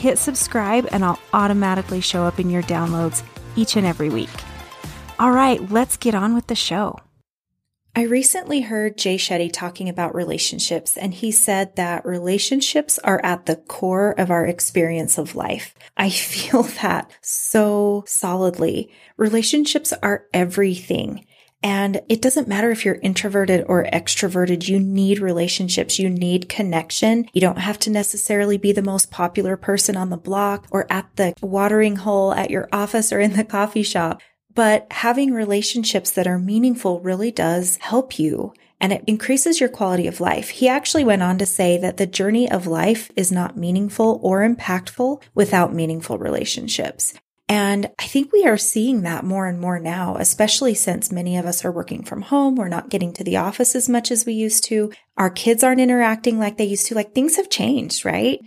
hit subscribe and I'll automatically show up in your downloads each and every week. All right, let's get on with the show. I recently heard Jay Shetty talking about relationships, and he said that relationships are at the core of our experience of life. I feel that so solidly. Relationships are everything. And it doesn't matter if you're introverted or extroverted. You need relationships. You need connection. You don't have to necessarily be the most popular person on the block or at the watering hole at your office or in the coffee shop. But having relationships that are meaningful really does help you and it increases your quality of life. He actually went on to say that the journey of life is not meaningful or impactful without meaningful relationships. And I think we are seeing that more and more now, especially since many of us are working from home. We're not getting to the office as much as we used to. Our kids aren't interacting like they used to. Like things have changed, right?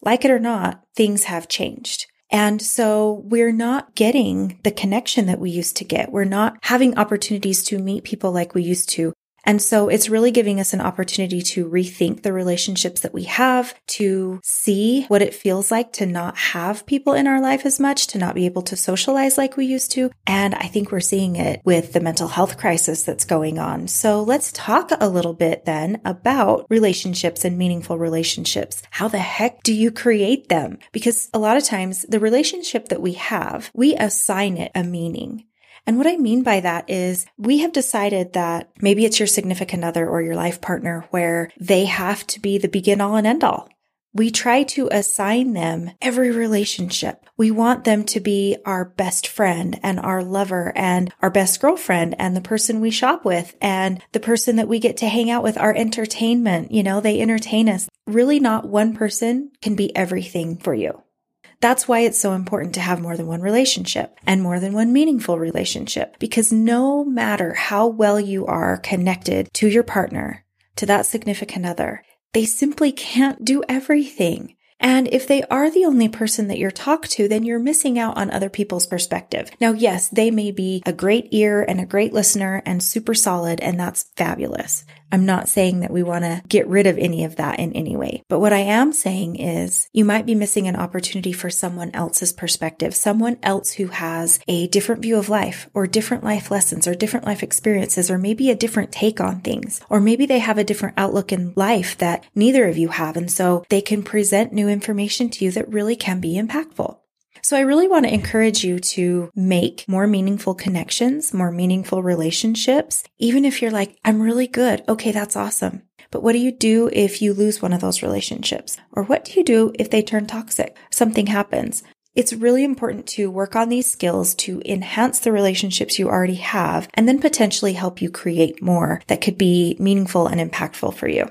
Like it or not, things have changed. And so we're not getting the connection that we used to get. We're not having opportunities to meet people like we used to. And so it's really giving us an opportunity to rethink the relationships that we have, to see what it feels like to not have people in our life as much, to not be able to socialize like we used to. And I think we're seeing it with the mental health crisis that's going on. So let's talk a little bit then about relationships and meaningful relationships. How the heck do you create them? Because a lot of times the relationship that we have, we assign it a meaning. And what I mean by that is we have decided that maybe it's your significant other or your life partner where they have to be the begin all and end all. We try to assign them every relationship. We want them to be our best friend and our lover and our best girlfriend and the person we shop with and the person that we get to hang out with, our entertainment. You know, they entertain us. Really not one person can be everything for you. That's why it's so important to have more than one relationship and more than one meaningful relationship. Because no matter how well you are connected to your partner, to that significant other, they simply can't do everything. And if they are the only person that you're talked to, then you're missing out on other people's perspective. Now, yes, they may be a great ear and a great listener and super solid, and that's fabulous. I'm not saying that we want to get rid of any of that in any way. But what I am saying is you might be missing an opportunity for someone else's perspective, someone else who has a different view of life or different life lessons or different life experiences or maybe a different take on things. Or maybe they have a different outlook in life that neither of you have. And so they can present new information to you that really can be impactful. So I really want to encourage you to make more meaningful connections, more meaningful relationships. Even if you're like, I'm really good. Okay, that's awesome. But what do you do if you lose one of those relationships? Or what do you do if they turn toxic? Something happens. It's really important to work on these skills to enhance the relationships you already have and then potentially help you create more that could be meaningful and impactful for you.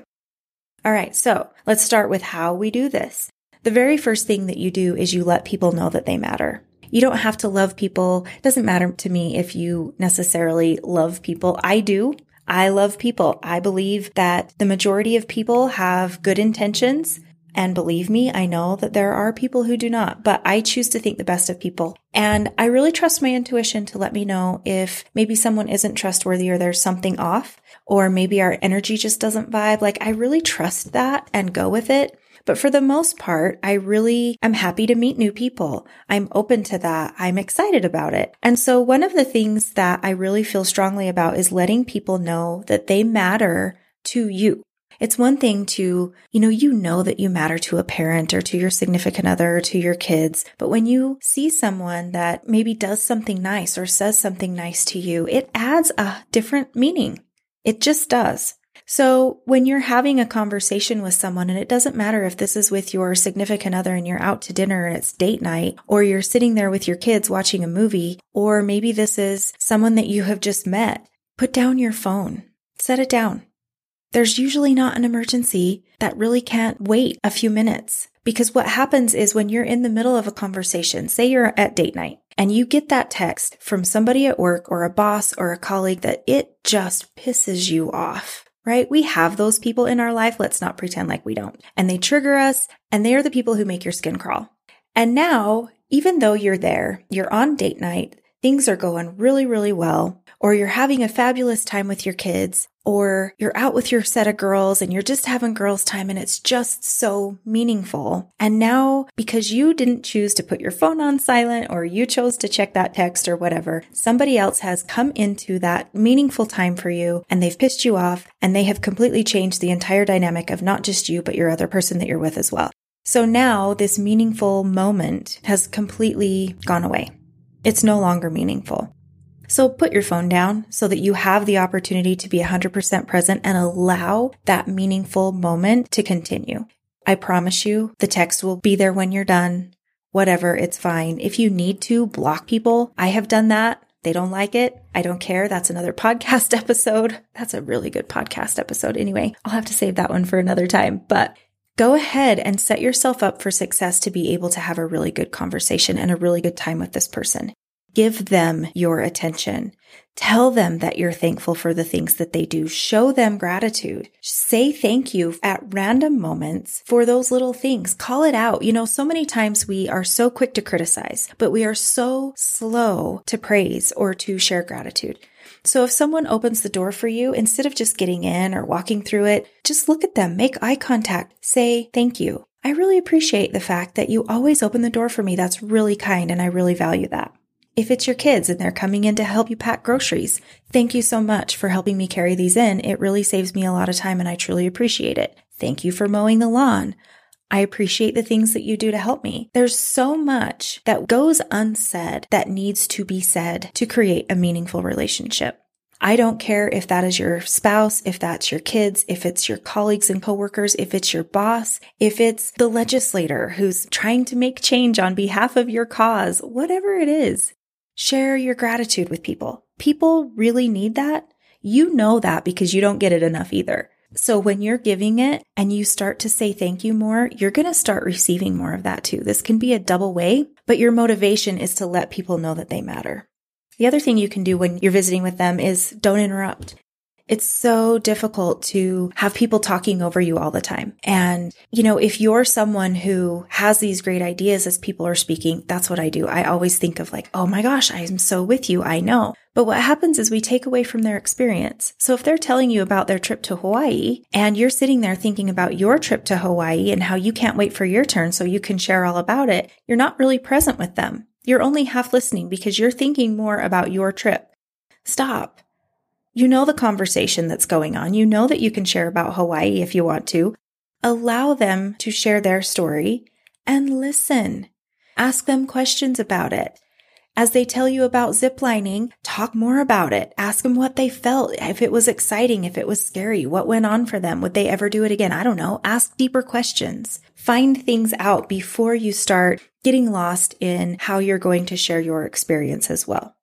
All right. So let's start with how we do this. The very first thing that you do is you let people know that they matter. You don't have to love people. It doesn't matter to me if you necessarily love people. I do. I love people. I believe that the majority of people have good intentions. And believe me, I know that there are people who do not, but I choose to think the best of people. And I really trust my intuition to let me know if maybe someone isn't trustworthy or there's something off, or maybe our energy just doesn't vibe. Like I really trust that and go with it. But for the most part, I really am happy to meet new people. I'm open to that. I'm excited about it. And so one of the things that I really feel strongly about is letting people know that they matter to you. It's one thing to, you know, you know that you matter to a parent or to your significant other or to your kids. But when you see someone that maybe does something nice or says something nice to you, it adds a different meaning. It just does. So when you're having a conversation with someone, and it doesn't matter if this is with your significant other and you're out to dinner and it's date night, or you're sitting there with your kids watching a movie, or maybe this is someone that you have just met, put down your phone, set it down. There's usually not an emergency that really can't wait a few minutes. Because what happens is when you're in the middle of a conversation, say you're at date night and you get that text from somebody at work or a boss or a colleague that it just pisses you off right? We have those people in our life. Let's not pretend like we don't. And they trigger us and they are the people who make your skin crawl. And now, even though you're there, you're on date night, things are going really, really well, or you're having a fabulous time with your kids, or you're out with your set of girls and you're just having girls' time and it's just so meaningful. And now, because you didn't choose to put your phone on silent or you chose to check that text or whatever, somebody else has come into that meaningful time for you and they've pissed you off and they have completely changed the entire dynamic of not just you, but your other person that you're with as well. So now this meaningful moment has completely gone away. It's no longer meaningful. So put your phone down so that you have the opportunity to be 100% present and allow that meaningful moment to continue. I promise you the text will be there when you're done. Whatever, it's fine. If you need to block people, I have done that. They don't like it. I don't care. That's another podcast episode. That's a really good podcast episode. Anyway, I'll have to save that one for another time, but go ahead and set yourself up for success to be able to have a really good conversation and a really good time with this person. Give them your attention. Tell them that you're thankful for the things that they do. Show them gratitude. Say thank you at random moments for those little things. Call it out. You know, so many times we are so quick to criticize, but we are so slow to praise or to share gratitude. So if someone opens the door for you, instead of just getting in or walking through it, just look at them, make eye contact, say thank you. I really appreciate the fact that you always open the door for me. That's really kind and I really value that. If it's your kids and they're coming in to help you pack groceries, thank you so much for helping me carry these in. It really saves me a lot of time and I truly appreciate it. Thank you for mowing the lawn. I appreciate the things that you do to help me. There's so much that goes unsaid that needs to be said to create a meaningful relationship. I don't care if that is your spouse, if that's your kids, if it's your colleagues and coworkers, if it's your boss, if it's the legislator who's trying to make change on behalf of your cause, whatever it is. Share your gratitude with people. People really need that. You know that because you don't get it enough either. So when you're giving it and you start to say thank you more, you're going to start receiving more of that too. This can be a double way, but your motivation is to let people know that they matter. The other thing you can do when you're visiting with them is don't interrupt. It's so difficult to have people talking over you all the time. And, you know, if you're someone who has these great ideas as people are speaking, that's what I do. I always think of like, oh my gosh, I'm so with you. I know. But what happens is we take away from their experience. So if they're telling you about their trip to Hawaii and you're sitting there thinking about your trip to Hawaii and how you can't wait for your turn so you can share all about it, you're not really present with them. You're only half listening because you're thinking more about your trip. Stop. You know the conversation that's going on. You know that you can share about Hawaii if you want to. Allow them to share their story and listen. Ask them questions about it. As they tell you about ziplining, talk more about it. Ask them what they felt, if it was exciting, if it was scary, what went on for them. Would they ever do it again? I don't know. Ask deeper questions. Find things out before you start getting lost in how you're going to share your experience as well.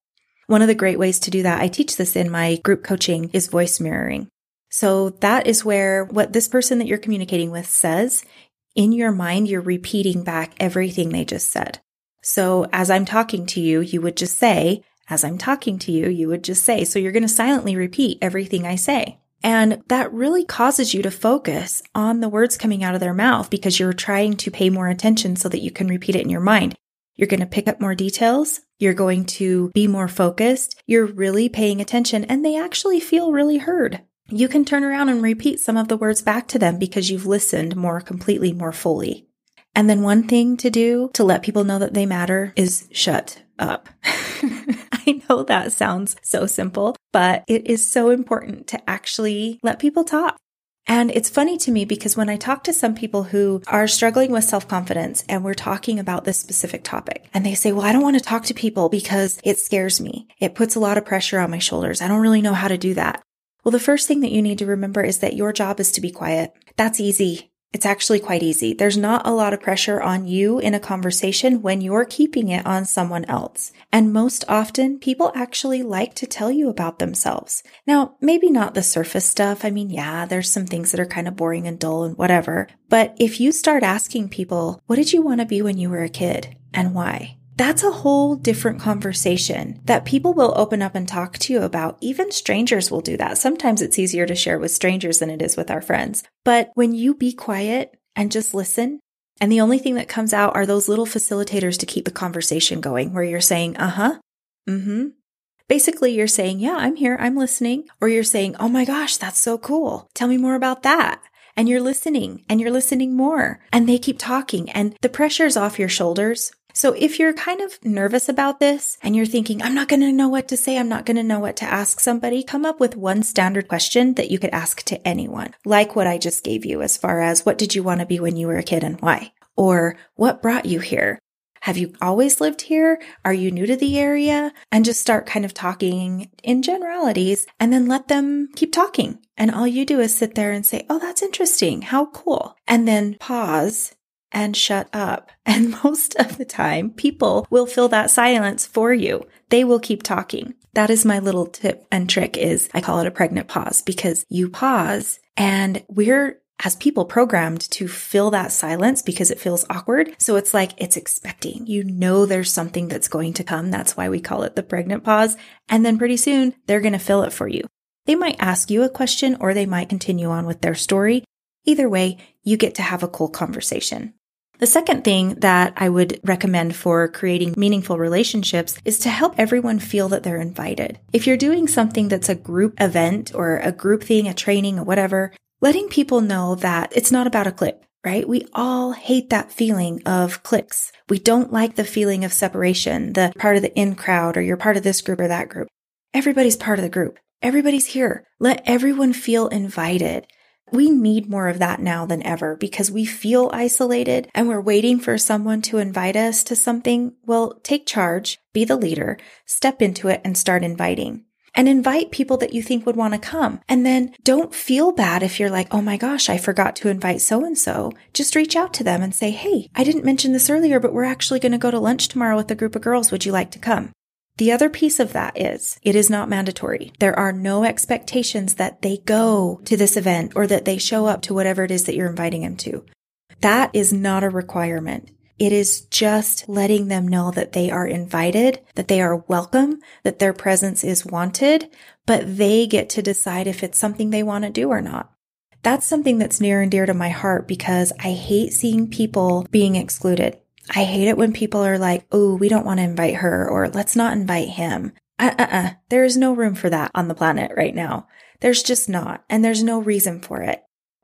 One of the great ways to do that, I teach this in my group coaching, is voice mirroring. So that is where what this person that you're communicating with says, in your mind, you're repeating back everything they just said. So as I'm talking to you, you would just say, as I'm talking to you, you would just say, so you're going to silently repeat everything I say. And that really causes you to focus on the words coming out of their mouth because you're trying to pay more attention so that you can repeat it in your mind. You're going to pick up more details. You're going to be more focused. You're really paying attention and they actually feel really heard. You can turn around and repeat some of the words back to them because you've listened more completely, more fully. And then one thing to do to let people know that they matter is shut up. I know that sounds so simple, but it is so important to actually let people talk. And it's funny to me because when I talk to some people who are struggling with self confidence and we're talking about this specific topic and they say, well, I don't want to talk to people because it scares me. It puts a lot of pressure on my shoulders. I don't really know how to do that. Well, the first thing that you need to remember is that your job is to be quiet. That's easy. It's actually quite easy. There's not a lot of pressure on you in a conversation when you're keeping it on someone else. And most often, people actually like to tell you about themselves. Now, maybe not the surface stuff. I mean, yeah, there's some things that are kind of boring and dull and whatever. But if you start asking people, what did you want to be when you were a kid and why? That's a whole different conversation that people will open up and talk to you about. Even strangers will do that. Sometimes it's easier to share with strangers than it is with our friends. But when you be quiet and just listen, and the only thing that comes out are those little facilitators to keep the conversation going, where you're saying, uh huh, mm hmm. Basically, you're saying, yeah, I'm here, I'm listening. Or you're saying, oh my gosh, that's so cool. Tell me more about that and you're listening and you're listening more and they keep talking and the pressure's off your shoulders so if you're kind of nervous about this and you're thinking, I'm not going to know what to say, I'm not going to know what to ask somebody, come up with one standard question that you could ask to anyone, like what I just gave you as far as what did you want to be when you were a kid and why? Or what brought you here? Have you always lived here? Are you new to the area? And just start kind of talking in generalities and then let them keep talking. And all you do is sit there and say, Oh, that's interesting. How cool. And then pause and shut up. And most of the time, people will fill that silence for you. They will keep talking. That is my little tip and trick is I call it a pregnant pause because you pause and we're as people programmed to fill that silence because it feels awkward. So it's like it's expecting. You know there's something that's going to come. That's why we call it the pregnant pause. And then pretty soon they're going to fill it for you. They might ask you a question or they might continue on with their story. Either way, you get to have a cool conversation. The second thing that I would recommend for creating meaningful relationships is to help everyone feel that they're invited. If you're doing something that's a group event or a group thing, a training or whatever, letting people know that it's not about a clip right? We all hate that feeling of cliques. We don't like the feeling of separation, the part of the in crowd or you're part of this group or that group. Everybody's part of the group. Everybody's here. Let everyone feel invited. We need more of that now than ever because we feel isolated and we're waiting for someone to invite us to something. Well, take charge, be the leader, step into it and start inviting. And invite people that you think would want to come. And then don't feel bad if you're like, oh my gosh, I forgot to invite so and so. Just reach out to them and say, hey, I didn't mention this earlier, but we're actually going to go to lunch tomorrow with a group of girls. Would you like to come? The other piece of that is it is not mandatory. There are no expectations that they go to this event or that they show up to whatever it is that you're inviting them to. That is not a requirement. It is just letting them know that they are invited, that they are welcome, that their presence is wanted, but they get to decide if it's something they want to do or not. That's something that's near and dear to my heart because I hate seeing people being excluded. I hate it when people are like, oh, we don't want to invite her or let's not invite him. Uh uh uh. There is no room for that on the planet right now. There's just not. And there's no reason for it.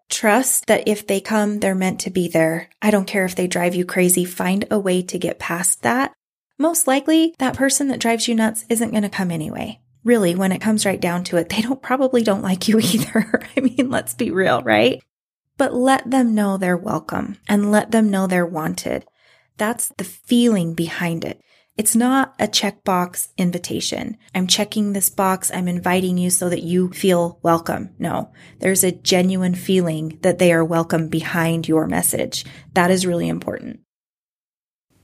Trust that if they come, they're meant to be there. I don't care if they drive you crazy. Find a way to get past that. Most likely, that person that drives you nuts isn't going to come anyway. Really, when it comes right down to it, they don't probably don't like you either. I mean, let's be real, right? But let them know they're welcome and let them know they're wanted. That's the feeling behind it. It's not a checkbox invitation. I'm checking this box. I'm inviting you so that you feel welcome. No, there's a genuine feeling that they are welcome behind your message. That is really important.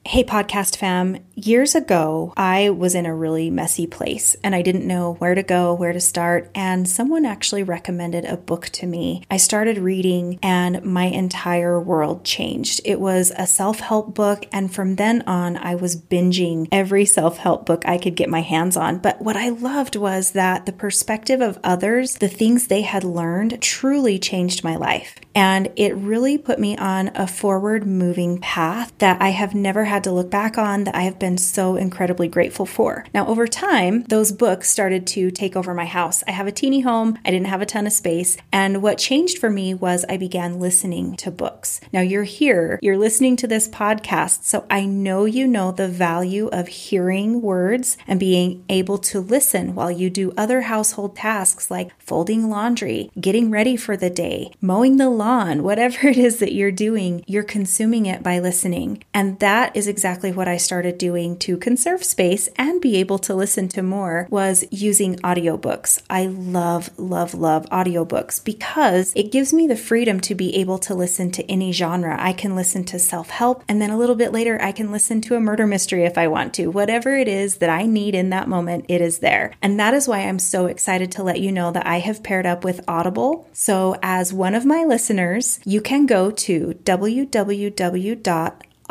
Hey, podcast fam. Years ago, I was in a really messy place and I didn't know where to go, where to start. And someone actually recommended a book to me. I started reading and my entire world changed. It was a self help book. And from then on, I was binging every self help book I could get my hands on. But what I loved was that the perspective of others, the things they had learned, truly changed my life. And it really put me on a forward moving path that I have never had to look back on that I have been so incredibly grateful for. Now, over time, those books started to take over my house. I have a teeny home, I didn't have a ton of space. And what changed for me was I began listening to books. Now, you're here, you're listening to this podcast. So I know you know the value of hearing words and being able to listen while you do other household tasks like folding laundry, getting ready for the day, mowing the lawn, whatever it is that you're doing, you're consuming it by listening. And that is is exactly what I started doing to conserve space and be able to listen to more was using audiobooks. I love, love, love audiobooks because it gives me the freedom to be able to listen to any genre. I can listen to self help, and then a little bit later, I can listen to a murder mystery if I want to. Whatever it is that I need in that moment, it is there. And that is why I'm so excited to let you know that I have paired up with Audible. So, as one of my listeners, you can go to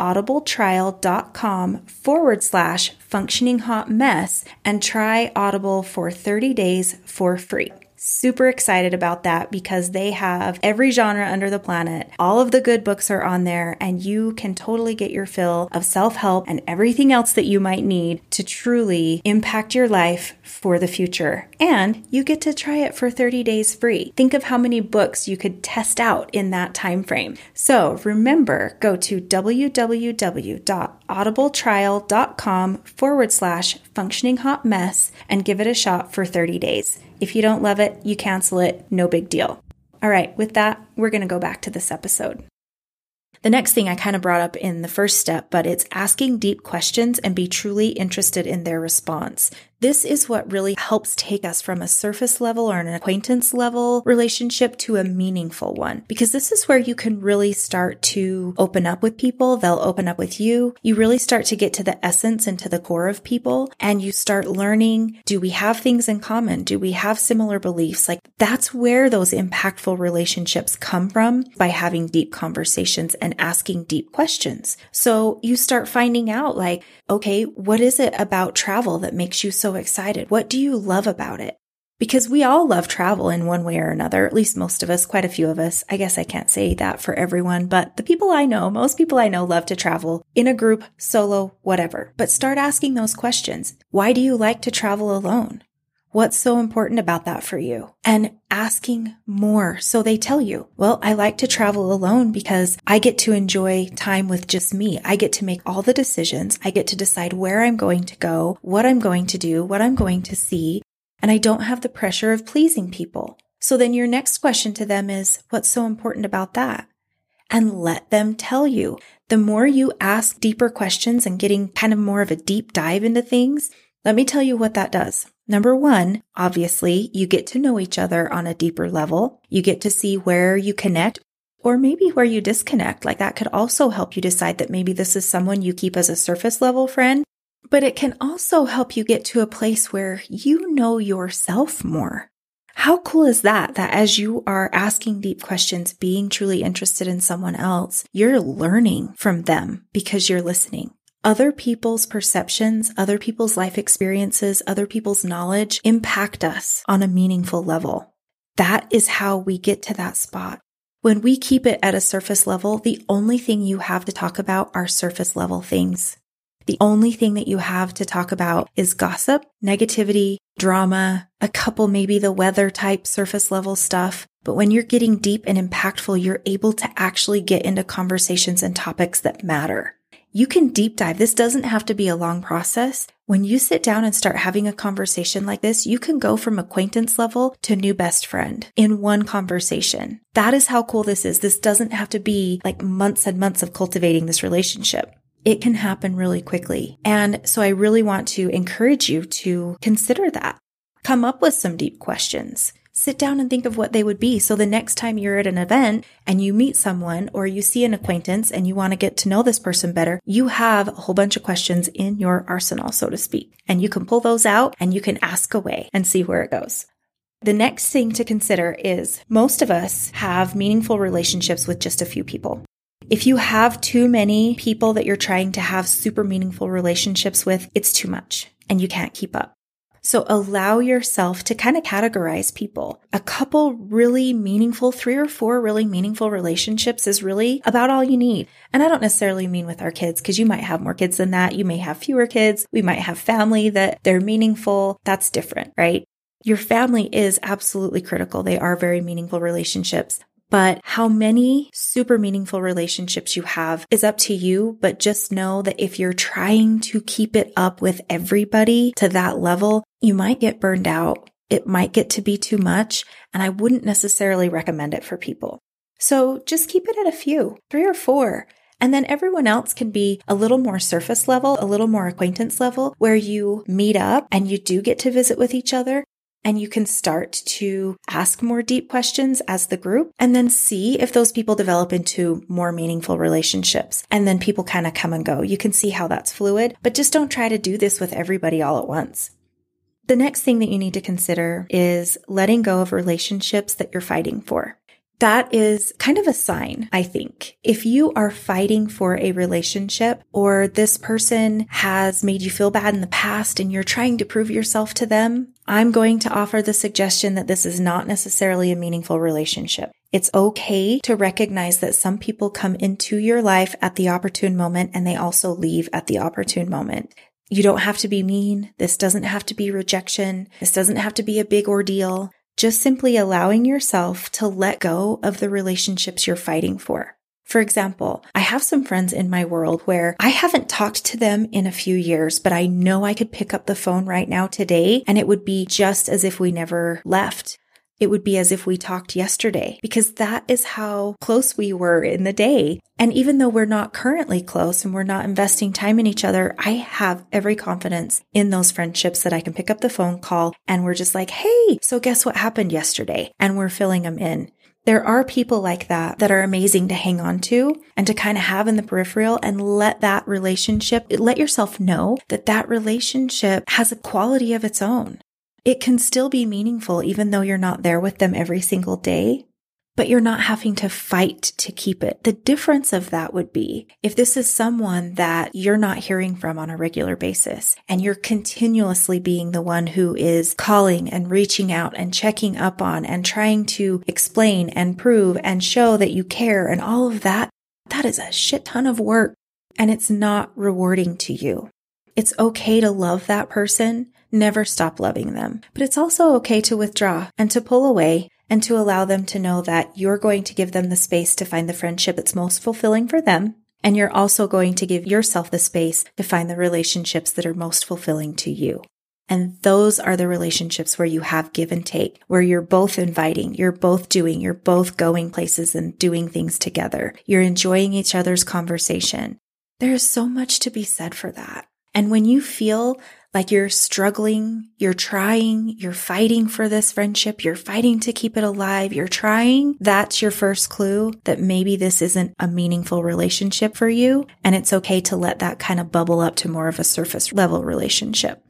www.audibletrial.com forward slash functioning hot mess and try Audible for 30 days for free. Super excited about that because they have every genre under the planet. All of the good books are on there, and you can totally get your fill of self help and everything else that you might need to truly impact your life for the future. And you get to try it for 30 days free. Think of how many books you could test out in that time frame. So remember, go to www.audibletrial.com forward slash functioning hot mess and give it a shot for 30 days. If you don't love it, you cancel it, no big deal. All right, with that, we're going to go back to this episode. The next thing I kind of brought up in the first step, but it's asking deep questions and be truly interested in their response. This is what really helps take us from a surface level or an acquaintance level relationship to a meaningful one. Because this is where you can really start to open up with people. They'll open up with you. You really start to get to the essence and to the core of people and you start learning, do we have things in common? Do we have similar beliefs? Like that's where those impactful relationships come from by having deep conversations and asking deep questions. So you start finding out like, okay, what is it about travel that makes you so excited? What do you love about it? Because we all love travel in one way or another, at least most of us, quite a few of us. I guess I can't say that for everyone, but the people I know, most people I know love to travel in a group, solo, whatever. But start asking those questions. Why do you like to travel alone? What's so important about that for you? And asking more. So they tell you, well, I like to travel alone because I get to enjoy time with just me. I get to make all the decisions. I get to decide where I'm going to go, what I'm going to do, what I'm going to see. And I don't have the pressure of pleasing people. So then your next question to them is, what's so important about that? And let them tell you. The more you ask deeper questions and getting kind of more of a deep dive into things, let me tell you what that does. Number one, obviously, you get to know each other on a deeper level. You get to see where you connect or maybe where you disconnect. Like that could also help you decide that maybe this is someone you keep as a surface level friend, but it can also help you get to a place where you know yourself more. How cool is that? That as you are asking deep questions, being truly interested in someone else, you're learning from them because you're listening. Other people's perceptions, other people's life experiences, other people's knowledge impact us on a meaningful level. That is how we get to that spot. When we keep it at a surface level, the only thing you have to talk about are surface level things. The only thing that you have to talk about is gossip, negativity, drama, a couple maybe the weather type surface level stuff. But when you're getting deep and impactful, you're able to actually get into conversations and topics that matter you can deep dive. This doesn't have to be a long process. When you sit down and start having a conversation like this, you can go from acquaintance level to new best friend in one conversation. That is how cool this is. This doesn't have to be like months and months of cultivating this relationship. It can happen really quickly. And so I really want to encourage you to consider that. Come up with some deep questions sit down and think of what they would be. So the next time you're at an event and you meet someone or you see an acquaintance and you want to get to know this person better, you have a whole bunch of questions in your arsenal, so to speak. And you can pull those out and you can ask away and see where it goes. The next thing to consider is most of us have meaningful relationships with just a few people. If you have too many people that you're trying to have super meaningful relationships with, it's too much and you can't keep up. So allow yourself to kind of categorize people. A couple really meaningful, three or four really meaningful relationships is really about all you need. And I don't necessarily mean with our kids because you might have more kids than that. You may have fewer kids. We might have family that they're meaningful. That's different, right? Your family is absolutely critical. They are very meaningful relationships. But how many super meaningful relationships you have is up to you. But just know that if you're trying to keep it up with everybody to that level, you might get burned out. It might get to be too much. And I wouldn't necessarily recommend it for people. So just keep it at a few, three or four. And then everyone else can be a little more surface level, a little more acquaintance level, where you meet up and you do get to visit with each other. And you can start to ask more deep questions as the group and then see if those people develop into more meaningful relationships. And then people kind of come and go. You can see how that's fluid, but just don't try to do this with everybody all at once. The next thing that you need to consider is letting go of relationships that you're fighting for. That is kind of a sign, I think. If you are fighting for a relationship or this person has made you feel bad in the past and you're trying to prove yourself to them, I'm going to offer the suggestion that this is not necessarily a meaningful relationship. It's okay to recognize that some people come into your life at the opportune moment and they also leave at the opportune moment. You don't have to be mean. This doesn't have to be rejection. This doesn't have to be a big ordeal. Just simply allowing yourself to let go of the relationships you're fighting for. For example, I have some friends in my world where I haven't talked to them in a few years, but I know I could pick up the phone right now today and it would be just as if we never left it would be as if we talked yesterday because that is how close we were in the day. And even though we're not currently close and we're not investing time in each other, I have every confidence in those friendships that I can pick up the phone call and we're just like, Hey, so guess what happened yesterday? And we're filling them in. There are people like that that are amazing to hang on to and to kind of have in the peripheral and let that relationship, let yourself know that that relationship has a quality of its own. It can still be meaningful even though you're not there with them every single day, but you're not having to fight to keep it. The difference of that would be if this is someone that you're not hearing from on a regular basis and you're continuously being the one who is calling and reaching out and checking up on and trying to explain and prove and show that you care and all of that, that is a shit ton of work and it's not rewarding to you. It's okay to love that person never stop loving them. But it's also okay to withdraw and to pull away and to allow them to know that you're going to give them the space to find the friendship that's most fulfilling for them. And you're also going to give yourself the space to find the relationships that are most fulfilling to you. And those are the relationships where you have give and take, where you're both inviting, you're both doing, you're both going places and doing things together. You're enjoying each other's conversation. There is so much to be said for that. And when you feel like you're struggling, you're trying, you're fighting for this friendship, you're fighting to keep it alive, you're trying, that's your first clue that maybe this isn't a meaningful relationship for you. And it's okay to let that kind of bubble up to more of a surface level relationship.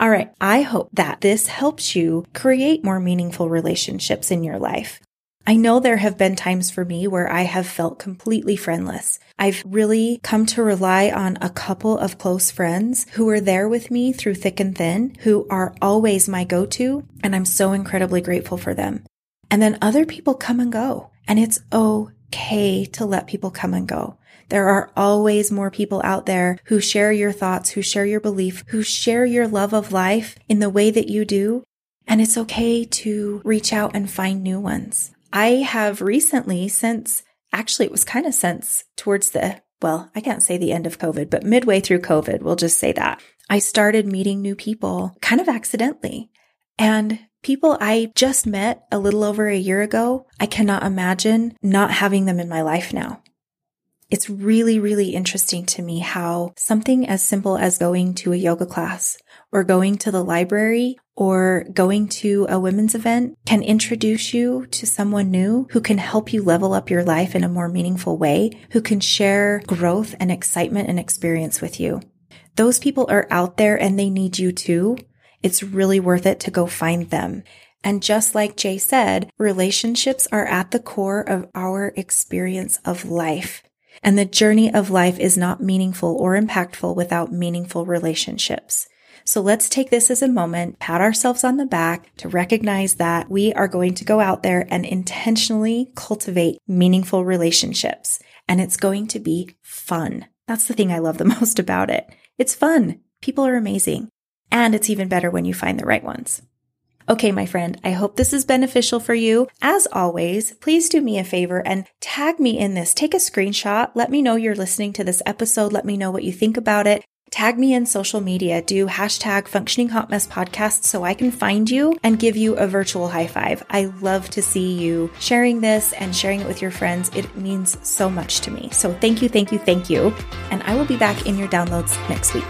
All right. I hope that this helps you create more meaningful relationships in your life. I know there have been times for me where I have felt completely friendless. I've really come to rely on a couple of close friends who are there with me through thick and thin, who are always my go-to, and I'm so incredibly grateful for them. And then other people come and go, and it's okay to let people come and go. There are always more people out there who share your thoughts, who share your belief, who share your love of life in the way that you do. And it's okay to reach out and find new ones. I have recently, since actually it was kind of since towards the, well, I can't say the end of COVID, but midway through COVID, we'll just say that. I started meeting new people kind of accidentally. And people I just met a little over a year ago, I cannot imagine not having them in my life now. It's really, really interesting to me how something as simple as going to a yoga class or going to the library or going to a women's event can introduce you to someone new who can help you level up your life in a more meaningful way, who can share growth and excitement and experience with you. Those people are out there and they need you too. It's really worth it to go find them. And just like Jay said, relationships are at the core of our experience of life. And the journey of life is not meaningful or impactful without meaningful relationships. So let's take this as a moment, pat ourselves on the back to recognize that we are going to go out there and intentionally cultivate meaningful relationships. And it's going to be fun. That's the thing I love the most about it. It's fun. People are amazing. And it's even better when you find the right ones. Okay, my friend, I hope this is beneficial for you. As always, please do me a favor and tag me in this. Take a screenshot. Let me know you're listening to this episode. Let me know what you think about it tag me in social media. Do hashtag functioning hot mess podcast so I can find you and give you a virtual high five. I love to see you sharing this and sharing it with your friends. It means so much to me. So thank you, thank you, thank you. And I will be back in your downloads next week.